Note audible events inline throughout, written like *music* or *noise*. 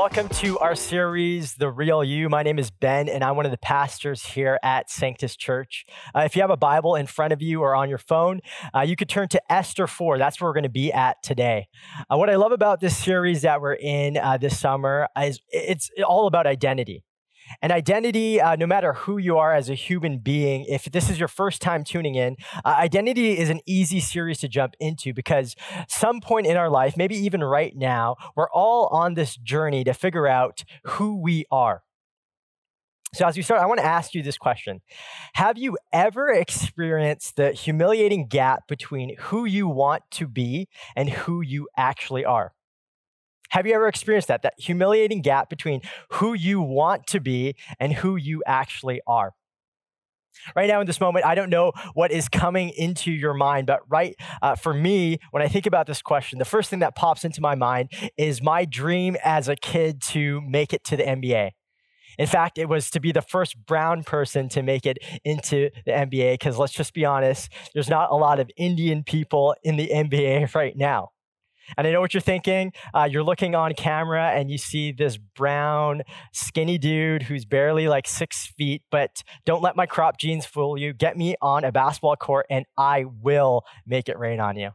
Welcome to our series, The Real You. My name is Ben, and I'm one of the pastors here at Sanctus Church. Uh, if you have a Bible in front of you or on your phone, uh, you could turn to Esther 4. That's where we're going to be at today. Uh, what I love about this series that we're in uh, this summer is it's all about identity. And identity, uh, no matter who you are as a human being, if this is your first time tuning in, uh, identity is an easy series to jump into because some point in our life, maybe even right now, we're all on this journey to figure out who we are. So, as we start, I want to ask you this question Have you ever experienced the humiliating gap between who you want to be and who you actually are? Have you ever experienced that? That humiliating gap between who you want to be and who you actually are. Right now, in this moment, I don't know what is coming into your mind, but right uh, for me, when I think about this question, the first thing that pops into my mind is my dream as a kid to make it to the NBA. In fact, it was to be the first brown person to make it into the NBA, because let's just be honest, there's not a lot of Indian people in the NBA *laughs* right now. And I know what you're thinking. Uh, you're looking on camera and you see this brown, skinny dude who's barely like six feet, but don't let my crop jeans fool you. Get me on a basketball court and I will make it rain on you.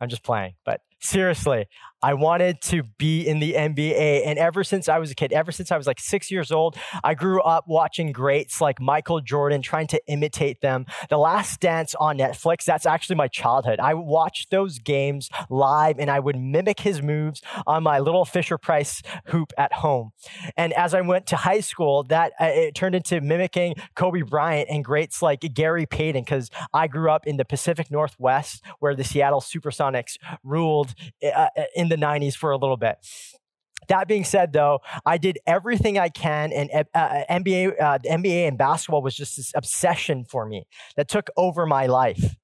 I'm just playing, but seriously, I wanted to be in the NBA. And ever since I was a kid, ever since I was like six years old, I grew up watching greats like Michael Jordan, trying to imitate them. The Last Dance on Netflix, that's actually my childhood. I watched those games live and I would mimic his moves on my little Fisher Price hoop at home. And as I went to high school, that uh, it turned into mimicking Kobe Bryant and greats like Gary Payton, because I grew up in the Pacific Northwest where the Seattle Supersonics ruled uh, in the 90s for a little bit. That being said, though, I did everything I can, and uh, uh NBA, uh, NBA and basketball was just this obsession for me that took over my life.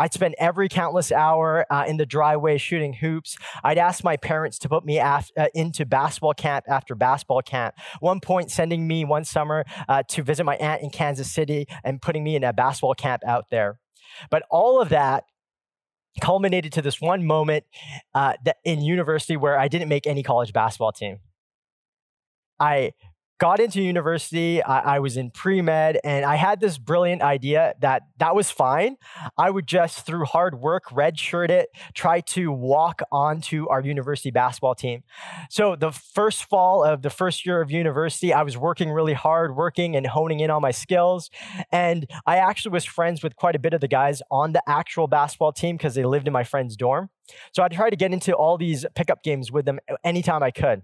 I'd spend every countless hour uh, in the driveway shooting hoops. I'd ask my parents to put me af- uh, into basketball camp after basketball camp. One point, sending me one summer uh, to visit my aunt in Kansas City and putting me in a basketball camp out there. But all of that culminated to this one moment uh, that in university where I didn't make any college basketball team. I got into university. I, I was in pre med, and I had this brilliant idea that that was fine. I would just, through hard work, redshirt it, try to walk onto our university basketball team. So, the first fall of the first year of university, I was working really hard, working and honing in on my skills. And I actually was friends with quite a bit of the guys on the actual basketball team because they lived in my friend's dorm. So, I tried to get into all these pickup games with them anytime I could.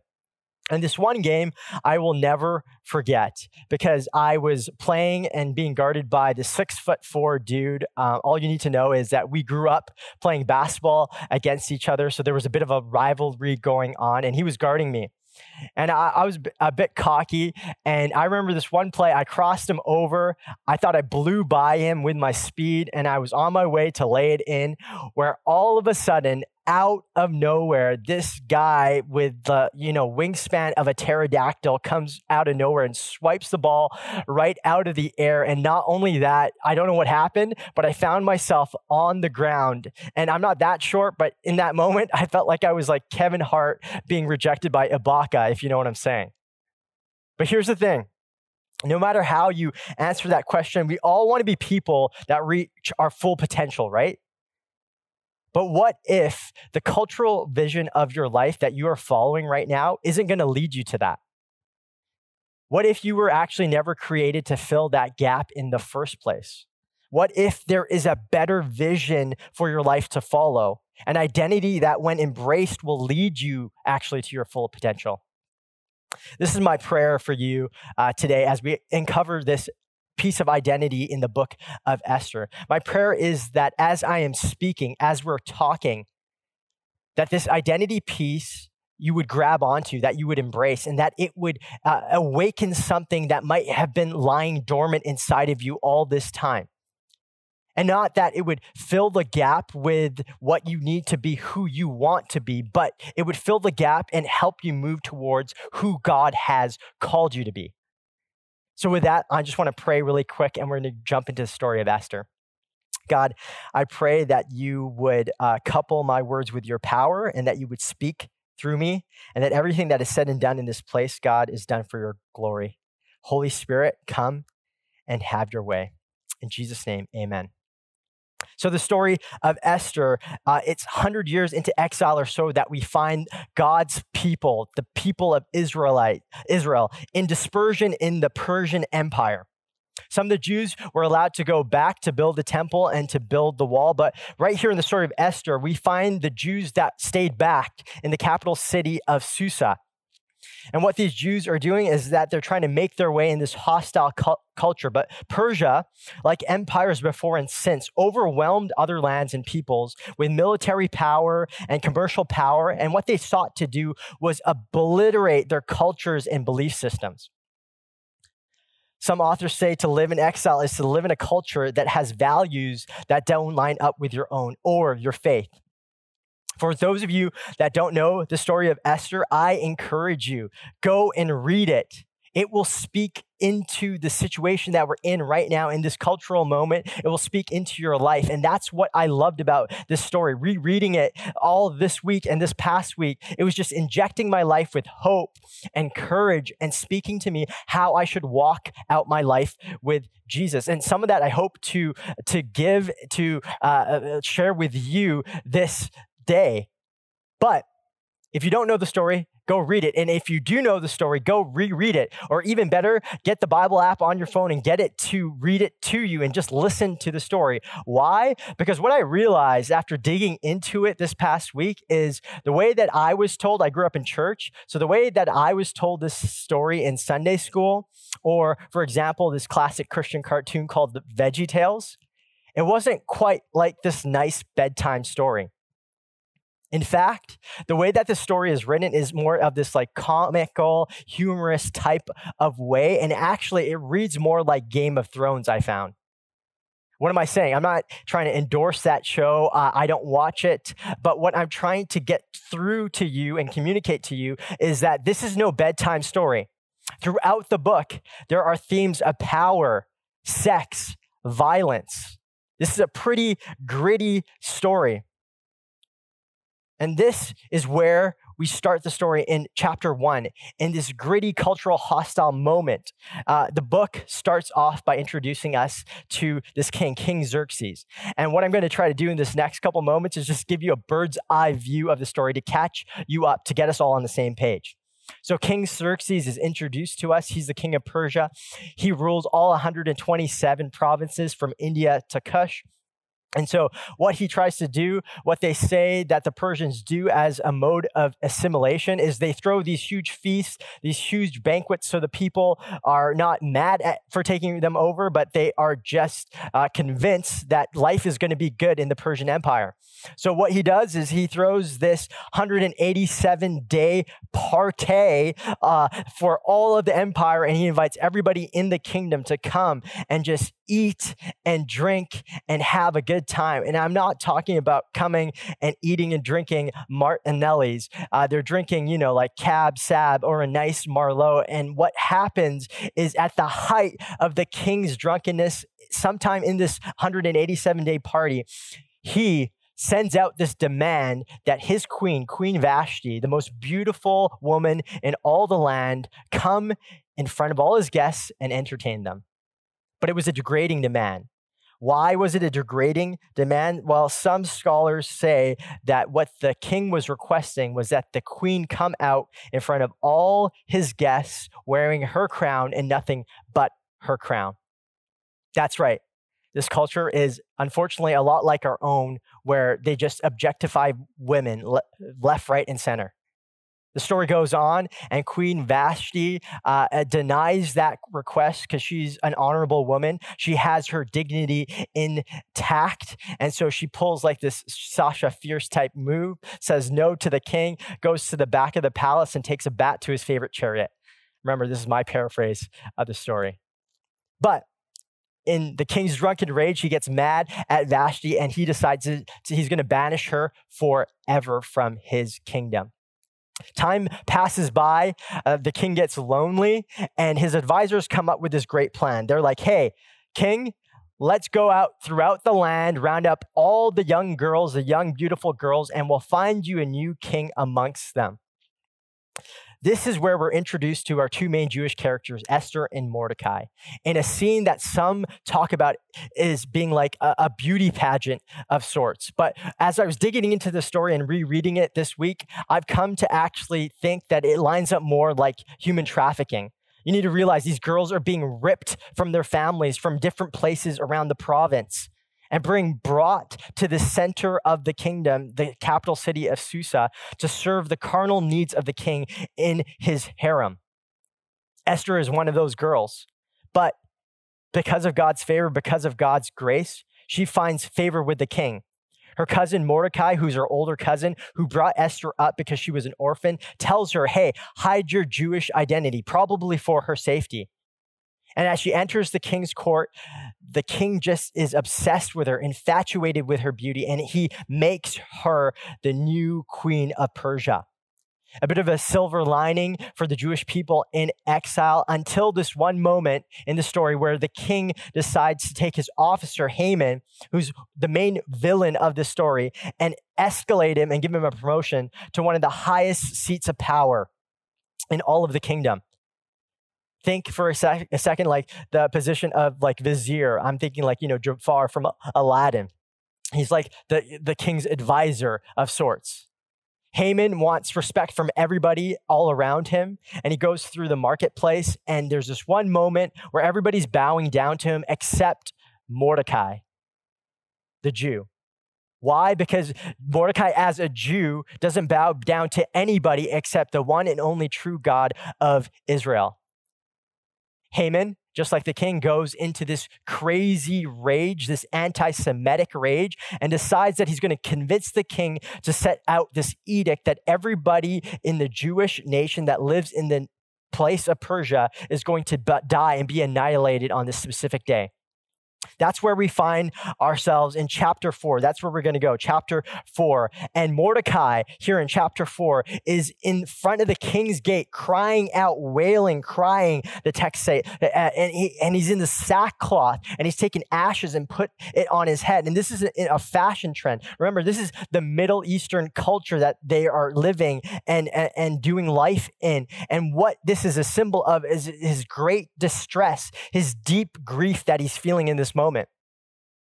And this one game I will never forget because I was playing and being guarded by the six foot four dude. Uh, all you need to know is that we grew up playing basketball against each other. So there was a bit of a rivalry going on, and he was guarding me. And I, I, was a bit cocky. And I remember this one play, I crossed him over. I thought I blew by him with my speed, and I was on my way to lay it in, where all of a sudden, out of nowhere, this guy with the, you know, wingspan of a pterodactyl comes out of nowhere and swipes the ball right out of the air. And not only that, I don't know what happened, but I found myself on the ground. And I'm not that short, but in that moment, I felt like I was like Kevin Hart being rejected by Ibaka, if you know what I'm saying. But here's the thing no matter how you answer that question, we all want to be people that reach our full potential, right? But what if the cultural vision of your life that you are following right now isn't going to lead you to that? What if you were actually never created to fill that gap in the first place? What if there is a better vision for your life to follow? An identity that, when embraced, will lead you actually to your full potential. This is my prayer for you uh, today as we uncover this piece of identity in the book of Esther. My prayer is that as I am speaking, as we're talking, that this identity piece you would grab onto, that you would embrace, and that it would uh, awaken something that might have been lying dormant inside of you all this time. And not that it would fill the gap with what you need to be who you want to be, but it would fill the gap and help you move towards who God has called you to be. So, with that, I just want to pray really quick and we're going to jump into the story of Esther. God, I pray that you would uh, couple my words with your power and that you would speak through me, and that everything that is said and done in this place, God, is done for your glory. Holy Spirit, come and have your way. In Jesus' name, amen. So the story of Esther, uh, it's 100 years into exile or so that we find God's people, the people of Israelite, Israel, in dispersion in the Persian Empire. Some of the Jews were allowed to go back to build the temple and to build the wall. But right here in the story of Esther, we find the Jews that stayed back in the capital city of Susa. And what these Jews are doing is that they're trying to make their way in this hostile cu- culture. But Persia, like empires before and since, overwhelmed other lands and peoples with military power and commercial power. And what they sought to do was obliterate their cultures and belief systems. Some authors say to live in exile is to live in a culture that has values that don't line up with your own or your faith. For those of you that don't know the story of Esther, I encourage you go and read it. It will speak into the situation that we're in right now in this cultural moment. It will speak into your life. And that's what I loved about this story. Rereading it all this week and this past week, it was just injecting my life with hope and courage and speaking to me how I should walk out my life with Jesus. And some of that I hope to, to give, to uh, uh share with you this day. But if you don't know the story, go read it. And if you do know the story, go reread it. Or even better, get the Bible app on your phone and get it to read it to you and just listen to the story. Why? Because what I realized after digging into it this past week is the way that I was told, I grew up in church. So the way that I was told this story in Sunday school, or for example, this classic Christian cartoon called the Veggie Tales, it wasn't quite like this nice bedtime story. In fact, the way that the story is written is more of this like comical, humorous type of way. And actually, it reads more like Game of Thrones, I found. What am I saying? I'm not trying to endorse that show. Uh, I don't watch it. But what I'm trying to get through to you and communicate to you is that this is no bedtime story. Throughout the book, there are themes of power, sex, violence. This is a pretty gritty story. And this is where we start the story in chapter one, in this gritty, cultural, hostile moment. Uh, the book starts off by introducing us to this king, King Xerxes. And what I'm going to try to do in this next couple moments is just give you a bird's eye view of the story to catch you up, to get us all on the same page. So, King Xerxes is introduced to us. He's the king of Persia. He rules all 127 provinces from India to Kush. And so, what he tries to do, what they say that the Persians do as a mode of assimilation, is they throw these huge feasts, these huge banquets, so the people are not mad at, for taking them over, but they are just uh, convinced that life is going to be good in the Persian Empire. So, what he does is he throws this 187 day party uh, for all of the empire, and he invites everybody in the kingdom to come and just eat and drink and have a good time. And I'm not talking about coming and eating and drinking Martinelli's. Uh, they're drinking, you know, like Cab Sab or a nice Merlot. And what happens is at the height of the king's drunkenness, sometime in this 187 day party, he sends out this demand that his queen, Queen Vashti, the most beautiful woman in all the land, come in front of all his guests and entertain them but it was a degrading demand. Why was it a degrading demand? Well, some scholars say that what the king was requesting was that the queen come out in front of all his guests wearing her crown and nothing but her crown. That's right. This culture is unfortunately a lot like our own, where they just objectify women left, right, and center. The story goes on, and Queen Vashti uh, uh denies that request because she's an honorable woman. She has her dignity intact. And so she pulls like this Sasha Fierce type move, says no to the king, goes to the back of the palace, and takes a bat to his favorite chariot. Remember, this is my paraphrase of the story. But in the king's drunken rage, he gets mad at Vashti and he decides to, he's going to banish her forever from his kingdom. Time passes by, uh, the king gets lonely, and his advisors come up with this great plan. They're like, hey, king, let's go out throughout the land, round up all the young girls, the young, beautiful girls, and we'll find you a new king amongst them. This is where we're introduced to our two main Jewish characters, Esther and Mordecai, in a scene that some talk about as being like a, a, beauty pageant of sorts. But as I was digging into the story and rereading it this week, I've come to actually think that it lines up more like human trafficking. You need to realize these girls are being ripped from their families from different places around the province and being brought to the center of the kingdom, the capital city of Susa, to serve the carnal needs of the king in his harem. Esther is one of those girls, but because of God's favor, because of God's grace, she finds favor with the king. Her cousin Mordecai, who's her older cousin, who brought Esther up because she was an orphan, tells her, Hey, hide your Jewish identity, probably for her safety. And as she enters the king's court, the king just is obsessed with her, infatuated with her beauty, and he makes her the new queen of Persia. A bit of a silver lining for the Jewish people in exile until this one moment in the story where the king decides to take his officer, Haman, who's the main villain of the story, and escalate him and give him a promotion to one of the highest seats of power in all of the kingdom think for a, sec- a second like the position of like vizier. I'm thinking like, you know, Jafar from Aladdin. He's like the, the king's advisor of sorts. Haman wants respect from everybody all around him, and he goes through the marketplace, and there's this one moment where everybody's bowing down to him except Mordecai, the Jew. Why? Because Mordecai, as a Jew, doesn't bow down to anybody except the one and only true God of Israel. Haman, just like the king, goes into this crazy rage, this anti Semitic rage, and decides that he's going to convince the king to set out this edict that everybody in the Jewish nation that lives in the place of Persia is going to die and be annihilated on this specific day. That's where we find ourselves in chapter four. That's where we're going to go. Chapter four. And Mordecai, here in chapter four, is in front of the king's gate, crying out, wailing, crying, the text say. Uh, and, he, and he's in the sackcloth and he's taking ashes and put it on his head. And this is a, a fashion trend. Remember, this is the Middle Eastern culture that they are living and, and, and doing life in. And what this is a symbol of is his great distress, his deep grief that he's feeling in this moment.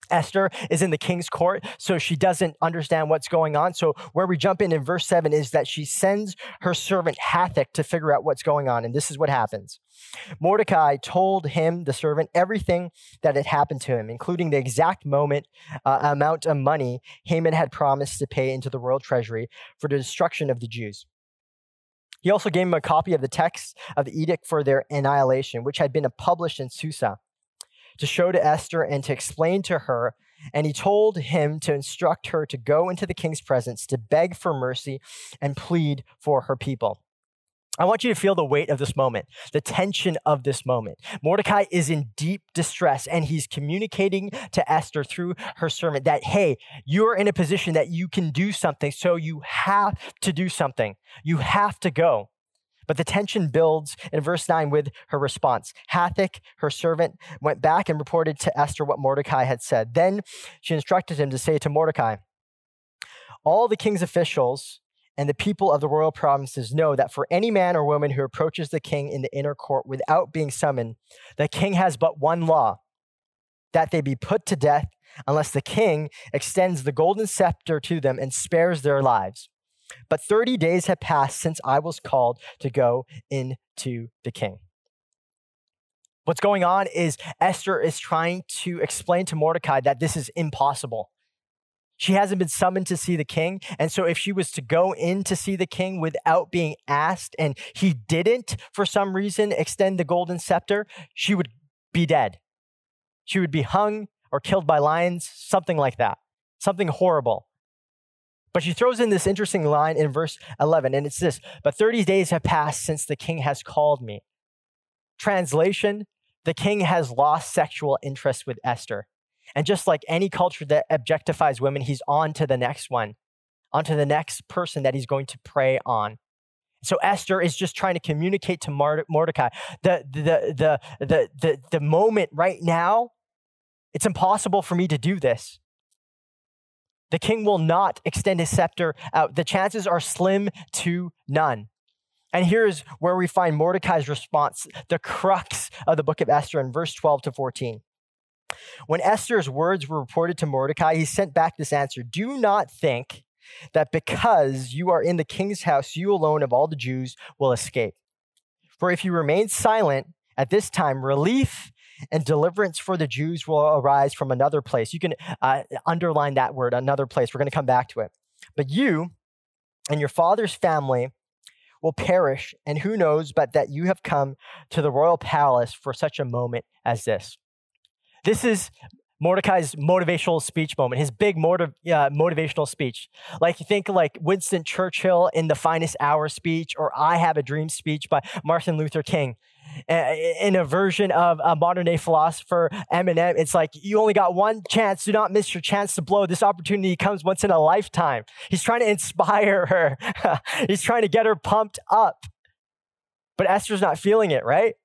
Esther is in the king's court, so she doesn't understand what's going on. So, where we jump in in verse 7 is that she sends her servant Hathach to figure out what's going on. And this is what happens Mordecai told him, the servant, everything that had happened to him, including the exact moment, uh, amount of money Haman had promised to pay into the royal treasury for the destruction of the Jews. He also gave him a copy of the text of the edict for their annihilation, which had been published in Susa to show to Esther and to explain to her. And he told him to instruct her to go into the king's presence to beg for mercy and plead for her people. I want you to feel the weight of this moment, the tension of this moment. Mordecai is in deep distress and he's communicating to Esther through her servant that, hey, you're in a position that you can do something, so you have to do something. You have to go. But the tension builds in verse 9 with her response. Hathach, her servant, went back and reported to Esther what Mordecai had said. Then she instructed him to say to Mordecai, All the king's officials and the people of the royal provinces know that for any man or woman who approaches the king in the inner court without being summoned, the king has but one law that they be put to death unless the king extends the golden scepter to them and spares their lives. But 30 days had passed since I was called to go into the king. What's going on is Esther is trying to explain to Mordecai that this is impossible. She hasn't been summoned to see the king. And so, if she was to go in to see the king without being asked, and he didn't, for some reason, extend the golden scepter, she would be dead. She would be hung or killed by lions, something like that, something horrible. But she throws in this interesting line in verse 11, and it's this But 30 days have passed since the king has called me. Translation The king has lost sexual interest with Esther. And just like any culture that objectifies women, he's on to the next one, on to the next person that he's going to prey on. So Esther is just trying to communicate to Mordecai the, the, the, the, the, the moment right now, it's impossible for me to do this. The king will not extend his scepter out. The chances are slim to none. And here's where we find Mordecai's response, the crux of the book of Esther in verse 12 to 14. When Esther's words were reported to Mordecai, he sent back this answer Do not think that because you are in the king's house, you alone of all the Jews will escape. For if you remain silent at this time, relief and deliverance for the Jews will arise from another place. You can uh, underline that word, another place. We're going to come back to it. But you and your father's family will perish, and who knows but that you have come to the royal palace for such a moment as this. This is Mordecai's motivational speech moment, his big motiv- uh, motivational speech. Like you think like Winston Churchill in the finest hour speech or I have a dream speech by Martin Luther King. In a version of a modern day philosopher, Eminem, it's like you only got one chance. Do not miss your chance to blow. This opportunity comes once in a lifetime. He's trying to inspire her. *laughs* He's trying to get her pumped up. But Esther's not feeling it, right?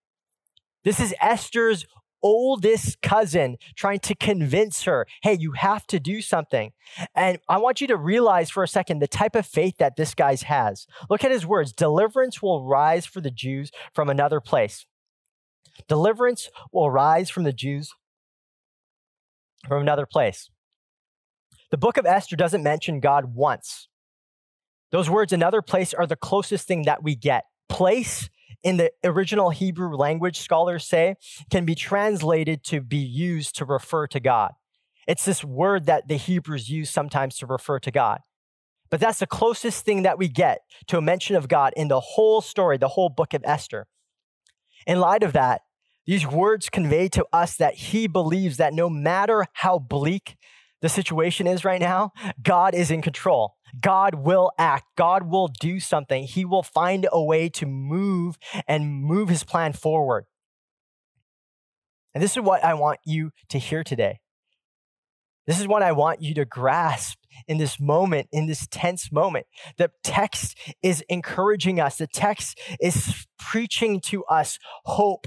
This is Esther's oldest cousin trying to convince her, hey, you have to do something. And I want you to realize for a second the type of faith that this guy has. Look at his words deliverance will rise for the Jews from another place. Deliverance will rise from the Jews from another place. The book of Esther doesn't mention God once. Those words, another place, are the closest thing that we get. Place in the original Hebrew language, scholars say, can be translated to be used to refer to God. It's this word that the Hebrews use sometimes to refer to God. But that's the closest thing that we get to a mention of God in the whole story, the whole book of Esther. In light of that, these words convey to us that he believes that no matter how bleak the situation is right now, God is in control. God will act. God will do something. He will find a way to move and move his plan forward. And this is what I want you to hear today. This is what I want you to grasp in this moment, in this tense moment. The text is encouraging us, the text is preaching to us hope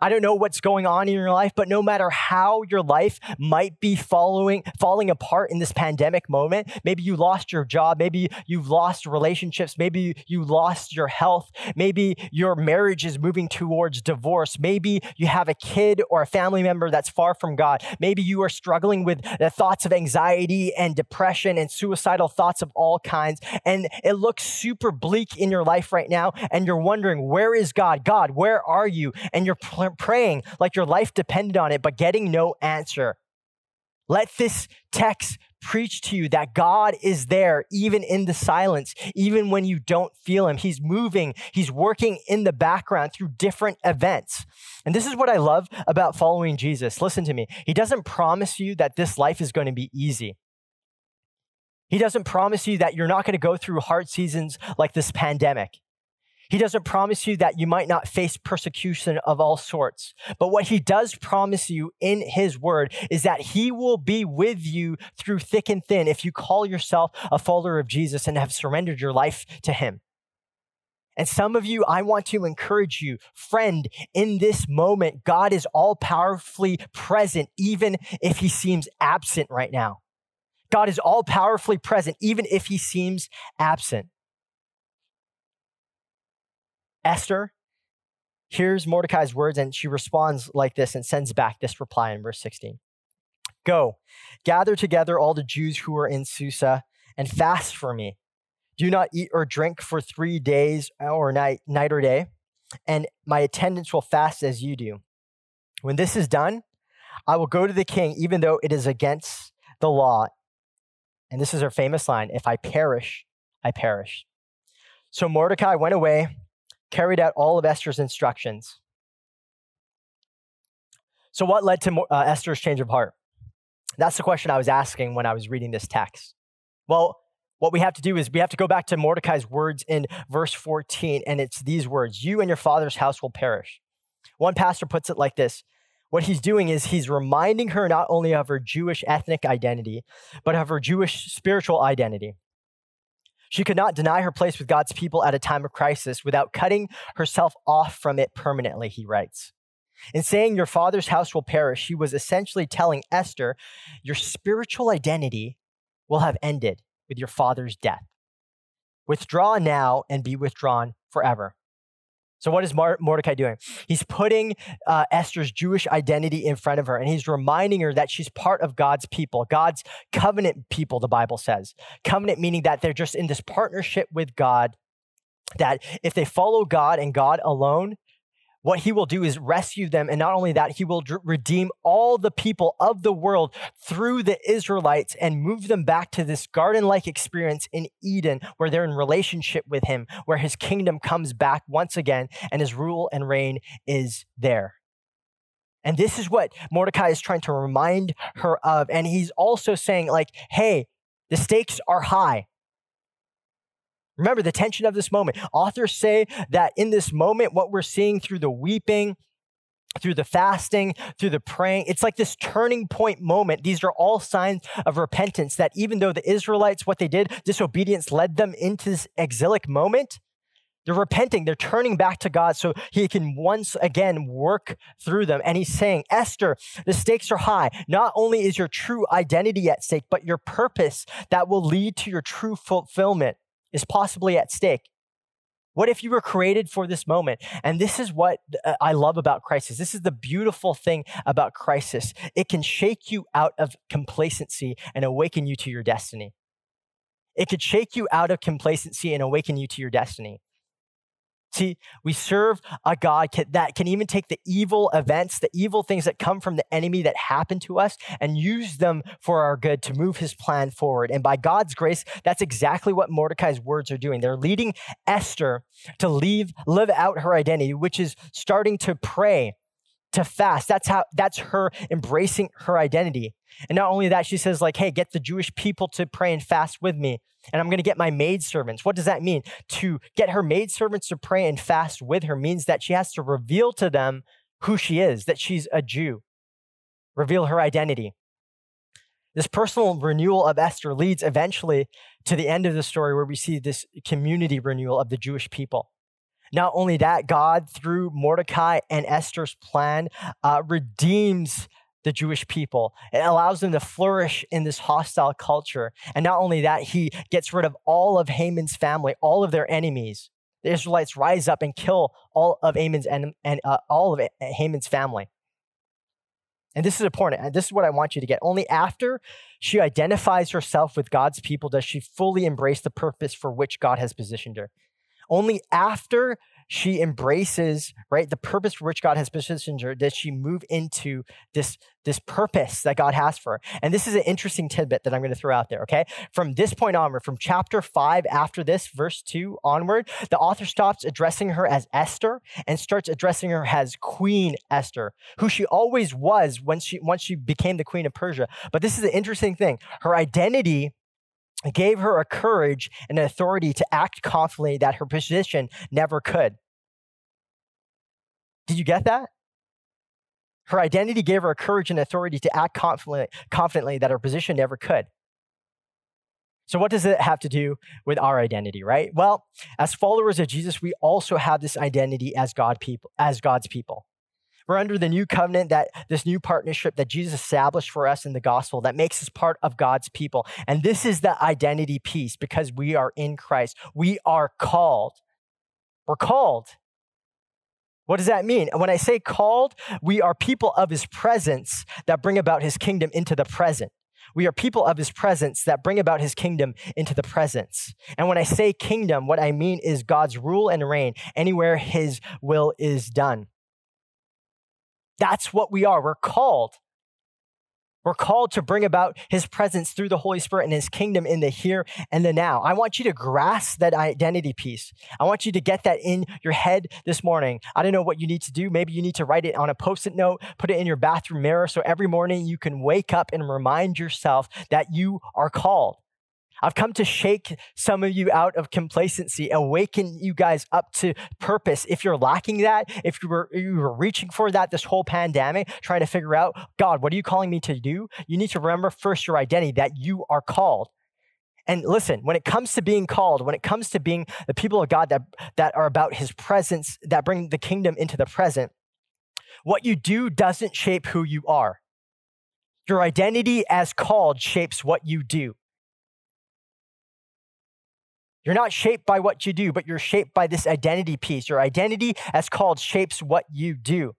I don't know what's going on in your life, but no matter how your life might be following, falling apart in this pandemic moment, maybe you lost your job, maybe you've lost relationships, maybe you lost your health, maybe your marriage is moving towards divorce, maybe you have a kid or a family member that's far from God, maybe you are struggling with the thoughts of anxiety and depression and suicidal thoughts of all kinds, and it looks super bleak in your life right now, and you're wondering, where is God? God, where are you? And you're praying like your life depended on it, but getting no answer. Let this text preach to you that God is there even in the silence, even when you don't feel Him. He's moving, He's working in the background through different events. And this is what I love about following Jesus. Listen to me. He doesn't promise you that this life is going to be easy. He doesn't promise you that you're not going to go through hard seasons like this pandemic. He doesn't promise you that you might not face persecution of all sorts. But what he does promise you in his word is that he will be with you through thick and thin if you call yourself a follower of Jesus and have surrendered your life to him. And some of you, I want to encourage you, friend, in this moment, God is all powerfully present, even if he seems absent right now. God is all powerfully present, even if he seems absent. Esther hears Mordecai's words and she responds like this and sends back this reply in verse 16 Go, gather together all the Jews who are in Susa and fast for me. Do not eat or drink for three days or night, night or day, and my attendants will fast as you do. When this is done, I will go to the king, even though it is against the law. And this is her famous line if I perish, I perish. So Mordecai went away carried out all of Esther's instructions. So, what led to uh, Esther's change of heart? That's the question I was asking when I was reading this text. Well, what we have to do is we have to go back to Mordecai's words in verse 14, and it's these words You and your father's house will perish. One pastor puts it like this What he's doing is he's reminding her not only of her Jewish ethnic identity, but of her Jewish spiritual identity. She could not deny her place with God's people at a time of crisis without cutting herself off from it permanently, he writes. In saying your father's house will perish, he was essentially telling Esther, your spiritual identity will have ended with your father's death. Withdraw now and be withdrawn forever. So, what is Mordecai doing? He's putting uh, Esther's Jewish identity in front of her and he's reminding her that she's part of God's people, God's covenant people, the Bible says. Covenant meaning that they're just in this partnership with God, that if they follow God and God alone, what he will do is rescue them. And not only that, he will d- redeem all the people of the world through the Israelites and move them back to this garden like experience in Eden, where they're in relationship with him, where his kingdom comes back once again and his rule and reign is there. And this is what Mordecai is trying to remind her of. And he's also saying, like, hey, the stakes are high. Remember the tension of this moment. Authors say that in this moment, what we're seeing through the weeping, through the fasting, through the praying, it's like this turning point moment. These are all signs of repentance that even though the Israelites, what they did, disobedience led them into this exilic moment. They're repenting, they're turning back to God so he can once again work through them. And he's saying, Esther, the stakes are high. Not only is your true identity at stake, but your purpose that will lead to your true fulfillment is possibly at stake. What if you were created for this moment? And this is what uh, I love about crisis. This is the beautiful thing about crisis. It can shake you out of complacency and awaken you to your destiny. It could shake you out of complacency and awaken you to your destiny. See, we serve a God that can even take the evil events, the evil things that come from the enemy that happen to us, and use them for our good to move his plan forward. And by God's grace, that's exactly what Mordecai's words are doing. They're leading Esther to leave, live out her identity, which is starting to pray, to fast. That's how, that's her embracing her identity. And not only that, she says, like, hey, get the Jewish people to pray and fast with me. And I'm going to get my maidservants. What does that mean? To get her maidservants to pray and fast with her means that she has to reveal to them who she is, that she's a Jew, reveal her identity. This personal renewal of Esther leads eventually to the end of the story where we see this community renewal of the Jewish people. Not only that, God, through Mordecai and Esther's plan, uh, redeems the Jewish people. It allows them to flourish in this hostile culture. And not only that, he gets rid of all of Haman's family, all of their enemies. The Israelites rise up and kill all of Haman's and, and uh, all of Haman's family. And this is important. And this is what I want you to get. Only after she identifies herself with God's people does she fully embrace the purpose for which God has positioned her. Only after she embraces right the purpose for which god has positioned her does she move into this this purpose that god has for her. And this is an interesting tidbit that i'm going to throw out there okay? From this point onward from chapter 5 after this verse 2 onward the author stops addressing her as esther and starts addressing her as queen esther who she always was when she once she became the queen of persia. But this is an interesting thing. Her identity gave her a courage and an authority to act confidently that her position never could. Did you get that? Her identity gave her a courage and authority to act confidently, confidently that her position never could. So, what does it have to do with our identity, right? Well, as followers of Jesus, we also have this identity as God people, as God's people. We're under the new covenant that this new partnership that Jesus established for us in the gospel that makes us part of God's people. And this is the identity piece because we are in Christ. We are called. We're called. What does that mean? When I say called, we are people of his presence that bring about his kingdom into the present. We are people of his presence that bring about his kingdom into the presence. And when I say kingdom, what I mean is God's rule and reign anywhere his will is done. That's what we are. We're called. We're called to bring about his presence through the Holy Spirit and his kingdom in the here and the now. I want you to grasp that identity piece. I want you to get that in your head this morning. I don't know what you need to do. Maybe you need to write it on a post it note, put it in your bathroom mirror so every morning you can wake up and remind yourself that you are called. I've come to shake some of you out of complacency, awaken you guys up to purpose. If you're lacking that, if you were, you were reaching for that this whole pandemic, trying to figure out, God, what are you calling me to do? You need to remember first your identity that you are called. And listen, when it comes to being called, when it comes to being the people of God that, that are about his presence, that bring the kingdom into the present, what you do doesn't shape who you are. Your identity as called shapes what you do. You're not shaped by what you do, but you're shaped by this identity piece. Your identity, as called, shapes what you do.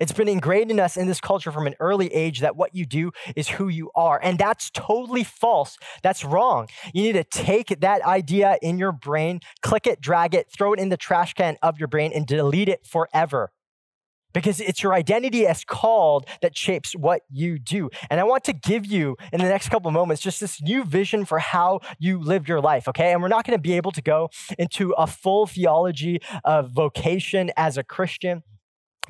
It's been ingrained in us in this culture from an early age that what you do is who you are. And that's totally false. That's wrong. You need to take that idea in your brain, click it, drag it, throw it in the trash can of your brain, and delete it forever because it's your identity as called that shapes what you do. And I want to give you in the next couple moments just this new vision for how you live your life, okay? And we're not going to be able to go into a full theology of vocation as a Christian.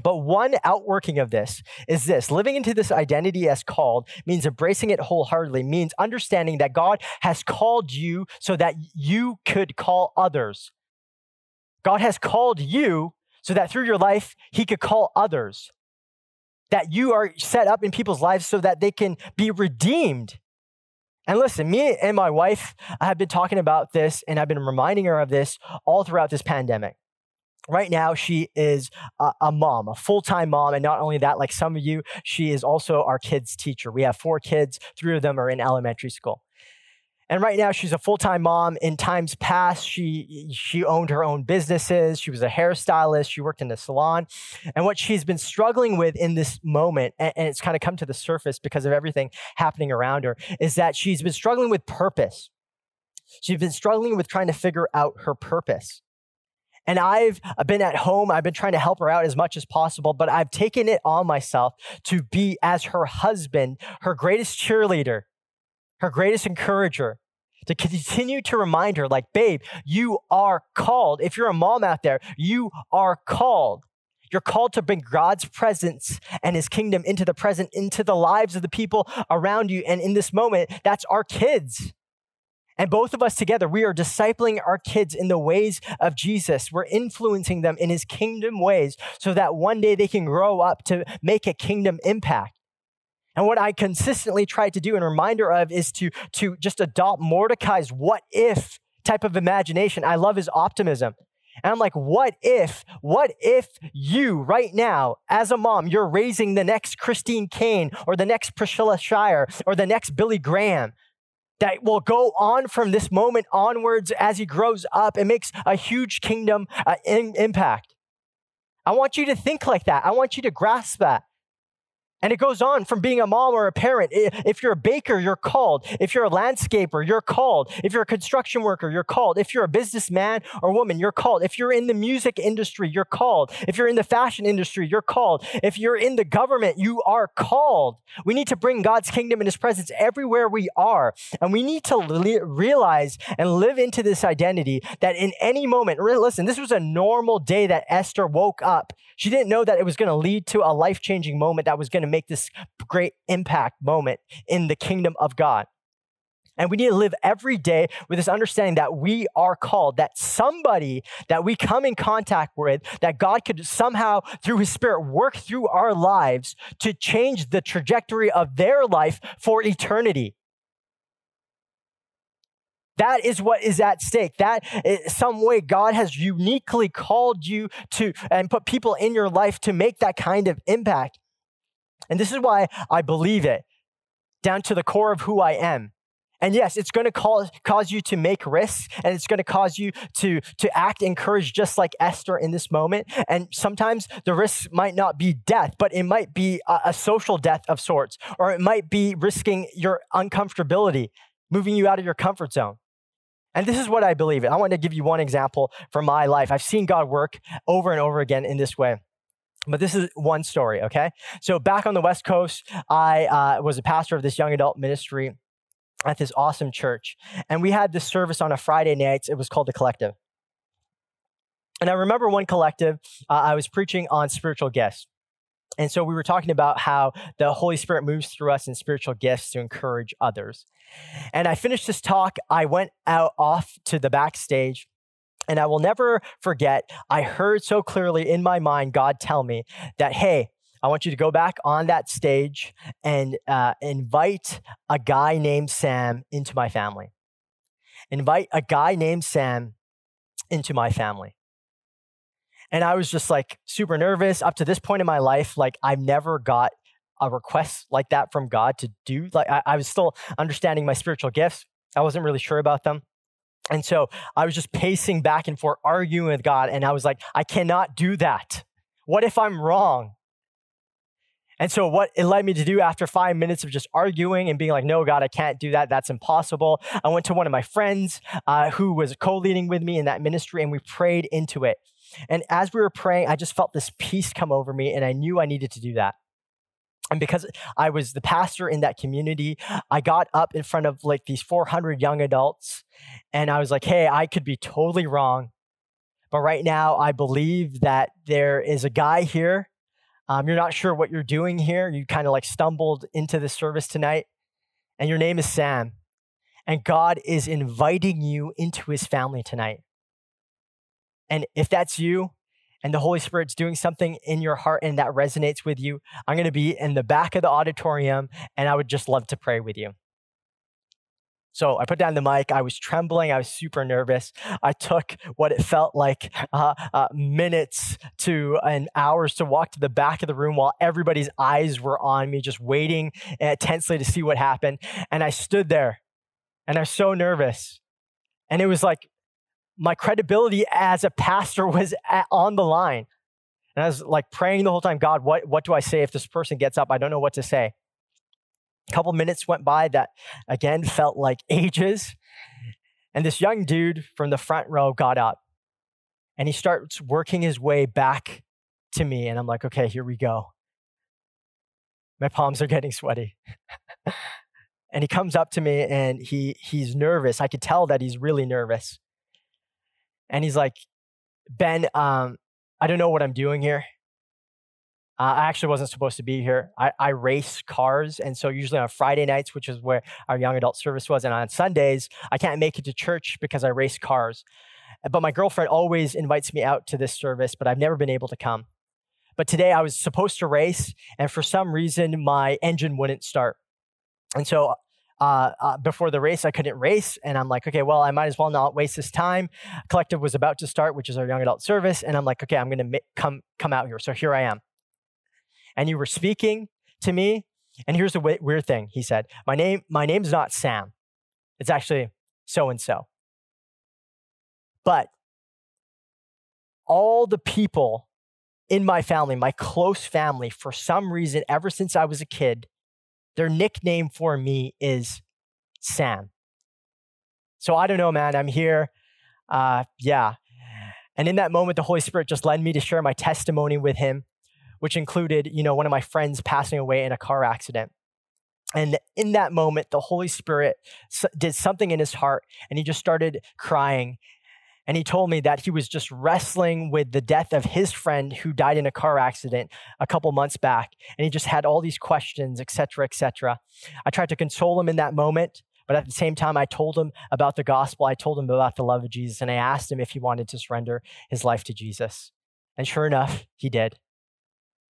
But one outworking of this is this living into this identity as called means embracing it wholeheartedly, means understanding that God has called you so that you could call others. God has called you so that through your life, He could call others. That you are set up in people's lives so that they can be redeemed. And listen, me and my wife have been talking about this and I've been reminding her of this all throughout this pandemic. Right now, she is a, a mom, a full time mom. And not only that, like some of you, she is also our kids' teacher. We have four kids, three of them are in elementary school. And right now, she's a full time mom. In times past, she, she owned her own businesses. She was a hairstylist. She worked in a salon. And what she's been struggling with in this moment, and, and it's kind of come to the surface because of everything happening around her, is that she's been struggling with purpose. She's been struggling with trying to figure out her purpose. And I've been at home. I've been trying to help her out as much as possible, but I've taken it on myself to be, as her husband, her greatest cheerleader, her greatest encourager, to continue to remind her, like, babe, you are called. If you're a mom out there, you are called. You're called to bring God's presence and his kingdom into the present, into the lives of the people around you. And in this moment, that's our kids. And both of us together, we are discipling our kids in the ways of Jesus. We're influencing them in his kingdom ways so that one day they can grow up to make a kingdom impact. And what I consistently try to do and reminder of is to, to just adopt Mordecai's what if type of imagination. I love his optimism. And I'm like, what if, what if you right now, as a mom, you're raising the next Christine Caine or the next Priscilla Shirer or the next Billy Graham that will go on from this moment onwards as he grows up and makes a huge kingdom uh, in, impact. I want you to think like that. I want you to grasp that. And it goes on from being a mom or a parent. If you're a baker, you're called. If you're a landscaper, you're called. If you're a construction worker, you're called. If you're a businessman or woman, you're called. If you're in the music industry, you're called. If you're in the fashion industry, you're called. If you're in the government, you are called. We need to bring God's kingdom and his presence everywhere we are. And we need to realize and live into this identity that in any moment, listen, this was a normal day that Esther woke up. She didn't know that it was going to lead to a life changing moment that was going to make this great impact moment in the kingdom of God. And we need to live every day with this understanding that we are called, that somebody that we come in contact with, that God could somehow, through his spirit, work through our lives to change the trajectory of their life for eternity. That is what is at stake. That some way God has uniquely called you to and put people in your life to make that kind of impact. And this is why I believe it down to the core of who I am. And yes, it's going to cause, cause you to make risks and it's going to cause you to, to act in courage just like Esther in this moment. And sometimes the risks might not be death, but it might be a, a social death of sorts, or it might be risking your uncomfortability, moving you out of your comfort zone. And this is what I believe. I want to give you one example from my life. I've seen God work over and over again in this way. But this is one story, okay? So back on the West Coast, I uh, was a pastor of this young adult ministry at this awesome church. And we had this service on a Friday night. It was called The Collective. And I remember one collective, uh, I was preaching on spiritual gifts. And so we were talking about how the Holy Spirit moves through us in spiritual gifts to encourage others. And I finished this talk. I went out off to the backstage and I will never forget, I heard so clearly in my mind God tell me that, hey, I want you to go back on that stage and uh, invite a guy named Sam into my family. Invite a guy named Sam into my family. And I was just like super nervous. Up to this point in my life, like I've never got a request like that from God to do. Like I, I was still understanding my spiritual gifts. I wasn't really sure about them. And so I was just pacing back and forth, arguing with God. And I was like, I cannot do that. What if I'm wrong? And so, what it led me to do after five minutes of just arguing and being like, no, God, I can't do that. That's impossible. I went to one of my friends uh, who was co leading with me in that ministry, and we prayed into it. And as we were praying, I just felt this peace come over me, and I knew I needed to do that. And because I was the pastor in that community, I got up in front of like these 400 young adults, and I was like, hey, I could be totally wrong. But right now, I believe that there is a guy here um, you're not sure what you're doing here. You kind of like stumbled into the service tonight, and your name is Sam. And God is inviting you into his family tonight. And if that's you, and the Holy Spirit's doing something in your heart and that resonates with you, I'm going to be in the back of the auditorium, and I would just love to pray with you. So I put down the mic. I was trembling. I was super nervous. I took what it felt like uh, uh, minutes to and hours to walk to the back of the room while everybody's eyes were on me, just waiting uh, tensely to see what happened. And I stood there and I was so nervous. And it was like my credibility as a pastor was at, on the line. And I was like praying the whole time God, what, what do I say if this person gets up? I don't know what to say. A couple minutes went by that again felt like ages. And this young dude from the front row got up and he starts working his way back to me. And I'm like, okay, here we go. My palms are getting sweaty. *laughs* and he comes up to me and he he's nervous. I could tell that he's really nervous. And he's like, Ben, um, I don't know what I'm doing here. Uh, I actually wasn't supposed to be here. I, I race cars. And so, usually on Friday nights, which is where our young adult service was, and on Sundays, I can't make it to church because I race cars. But my girlfriend always invites me out to this service, but I've never been able to come. But today I was supposed to race, and for some reason, my engine wouldn't start. And so, uh, uh, before the race, I couldn't race. And I'm like, okay, well, I might as well not waste this time. Collective was about to start, which is our young adult service. And I'm like, okay, I'm going to ma- come, come out here. So here I am and you were speaking to me. And here's the weird thing he said, My name, my name's not Sam. It's actually so and so. But all the people in my family, my close family, for some reason, ever since I was a kid, their nickname for me is Sam. So I don't know, man. I'm here. Uh, yeah. And in that moment, the Holy Spirit just led me to share my testimony with him which included, you know, one of my friends passing away in a car accident. And in that moment, the Holy Spirit did something in his heart and he just started crying. And he told me that he was just wrestling with the death of his friend who died in a car accident a couple months back. And he just had all these questions, et cetera, et cetera. I tried to console him in that moment. But at the same time, I told him about the gospel. I told him about the love of Jesus. And I asked him if he wanted to surrender his life to Jesus. And sure enough, he did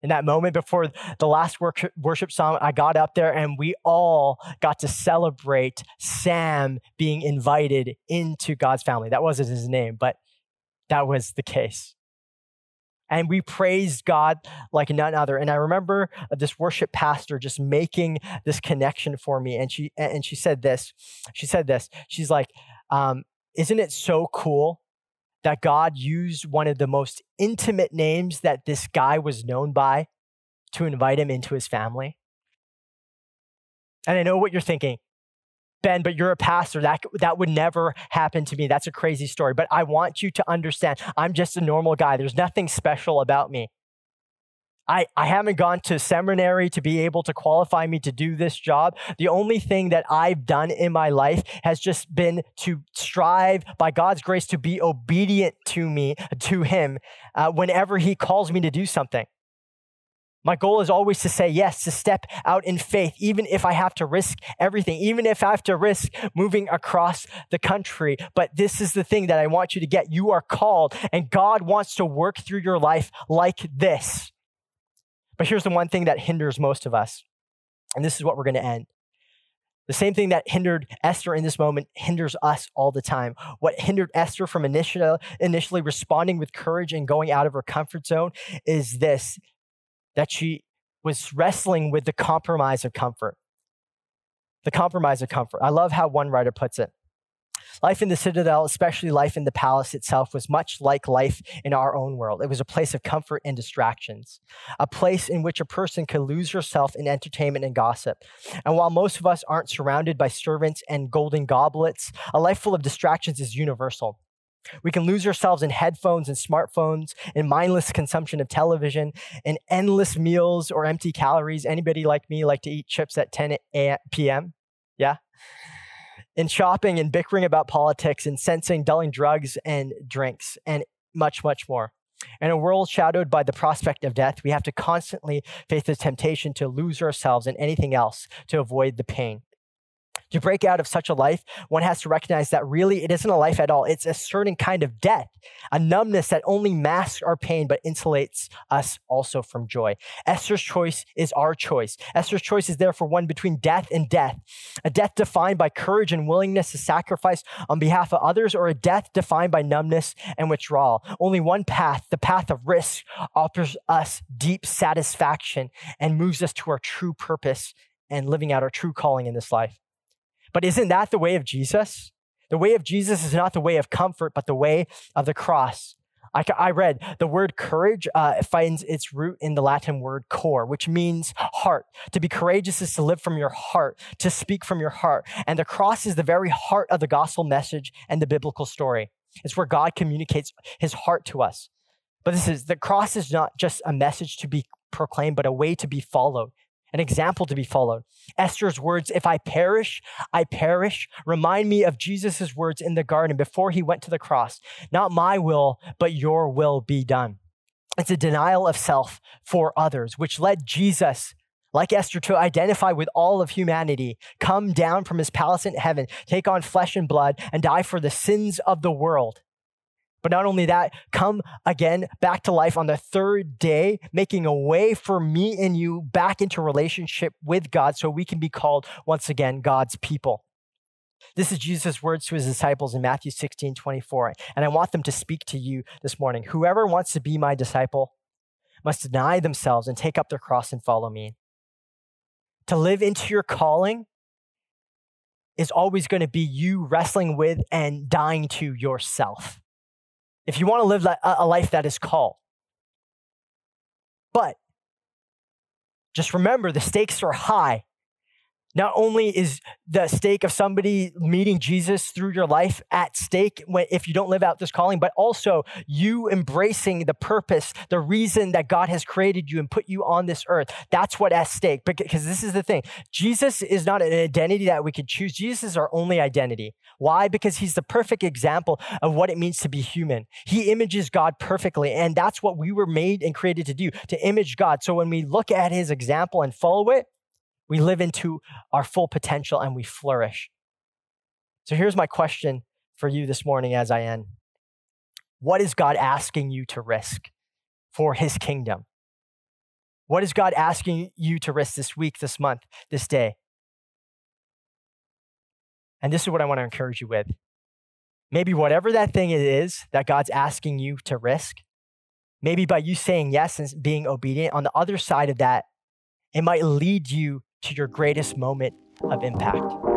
in that moment before the last worship song, I got up there and we all got to celebrate Sam being invited into God's family. That wasn't his name, but that was the case. And we praised God like none other. And I remember this worship pastor just making this connection for me. And she and she said this. She said this. She's like, um, isn't it so cool that God used one of the most intimate names that this guy was known by to invite him into his family. And I know what you're thinking. Ben, but you're a pastor. That, that would never happen to me. That's a crazy story. But I want you to understand I'm just a normal guy. There's nothing special about me. I, I haven't gone to seminary to be able to qualify me to do this job. The only thing that I've done in my life has just been to strive by God's grace to be obedient to me, to Him, uh, whenever He calls me to do something. My goal is always to say yes, to step out in faith, even if I have to risk everything, even if I have to risk moving across the country. But this is the thing that I want you to get. You are called, and God wants to work through your life like this. But here's the one thing that hinders most of us. And this is what we're going to end. The same thing that hindered Esther in this moment hinders us all the time. What hindered Esther from initially, initially responding with courage and going out of her comfort zone is this that she was wrestling with the compromise of comfort. The compromise of comfort. I love how one writer puts it. Life in the citadel, especially life in the palace itself, was much like life in our own world. It was a place of comfort and distractions, a place in which a person could lose herself in entertainment and gossip. And while most of us aren't surrounded by servants and golden goblets, a life full of distractions is universal. We can lose ourselves in headphones and smartphones, in mindless consumption of television, in endless meals or empty calories. Anybody like me like to eat chips at 10 p.m.? Yeah? In shopping and bickering about politics and sensing dulling drugs and drinks and much, much more. In a world shadowed by the prospect of death, we have to constantly face the temptation to lose ourselves in anything else to avoid the pain. To break out of such a life, one has to recognize that really it isn't a life at all. It's a certain kind of death, a numbness that only masks our pain but insulates us also from joy. Esther's choice is our choice. Esther's choice is therefore one between death and death, a death defined by courage and willingness to sacrifice on behalf of others, or a death defined by numbness and withdrawal. Only one path, the path of risk, offers us deep satisfaction and moves us to our true purpose and living out our true calling in this life. But isn't that the way of Jesus? The way of Jesus is not the way of comfort, but the way of the cross. I, I read the word courage uh, finds its root in the Latin word cor, which means heart. To be courageous is to live from your heart, to speak from your heart. And the cross is the very heart of the gospel message and the biblical story. It's where God communicates his heart to us. But this is the cross is not just a message to be proclaimed, but a way to be followed an example to be followed. Esther's words, if I perish, I perish, remind me of Jesus' words in the garden before he went to the cross. Not my will, but your will be done. It's a denial of self for others, which led Jesus, like Esther, to identify with all of humanity, come down from his palace in heaven, take on flesh and blood, and die for the sins of the world. But not only that, come again back to life on the third day, making a way for me and you back into relationship with God so we can be called once again God's people. This is Jesus' words to his disciples in Matthew 16, 24. And I want them to speak to you this morning. Whoever wants to be my disciple must deny themselves and take up their cross and follow me. To live into your calling is always going to be you wrestling with and dying to yourself if you want to live a life that is called. But just remember the stakes are high not only is the stake of somebody meeting Jesus through your life at stake if you don't live out this calling, but also you embracing the purpose, the reason that God has created you and put you on this earth. That's what at stake. Because this is the thing Jesus is not an identity that we could choose. Jesus is our only identity. Why? Because he's the perfect example of what it means to be human. He images God perfectly. And that's what we were made and created to do, to image God. So when we look at his example and follow it, we live into our full potential and we flourish. So here's my question for you this morning as I end What is God asking you to risk for his kingdom? What is God asking you to risk this week, this month, this day? And this is what I want to encourage you with. Maybe whatever that thing it is that God's asking you to risk, maybe by you saying yes and being obedient, on the other side of that, it might lead you to your greatest moment of impact.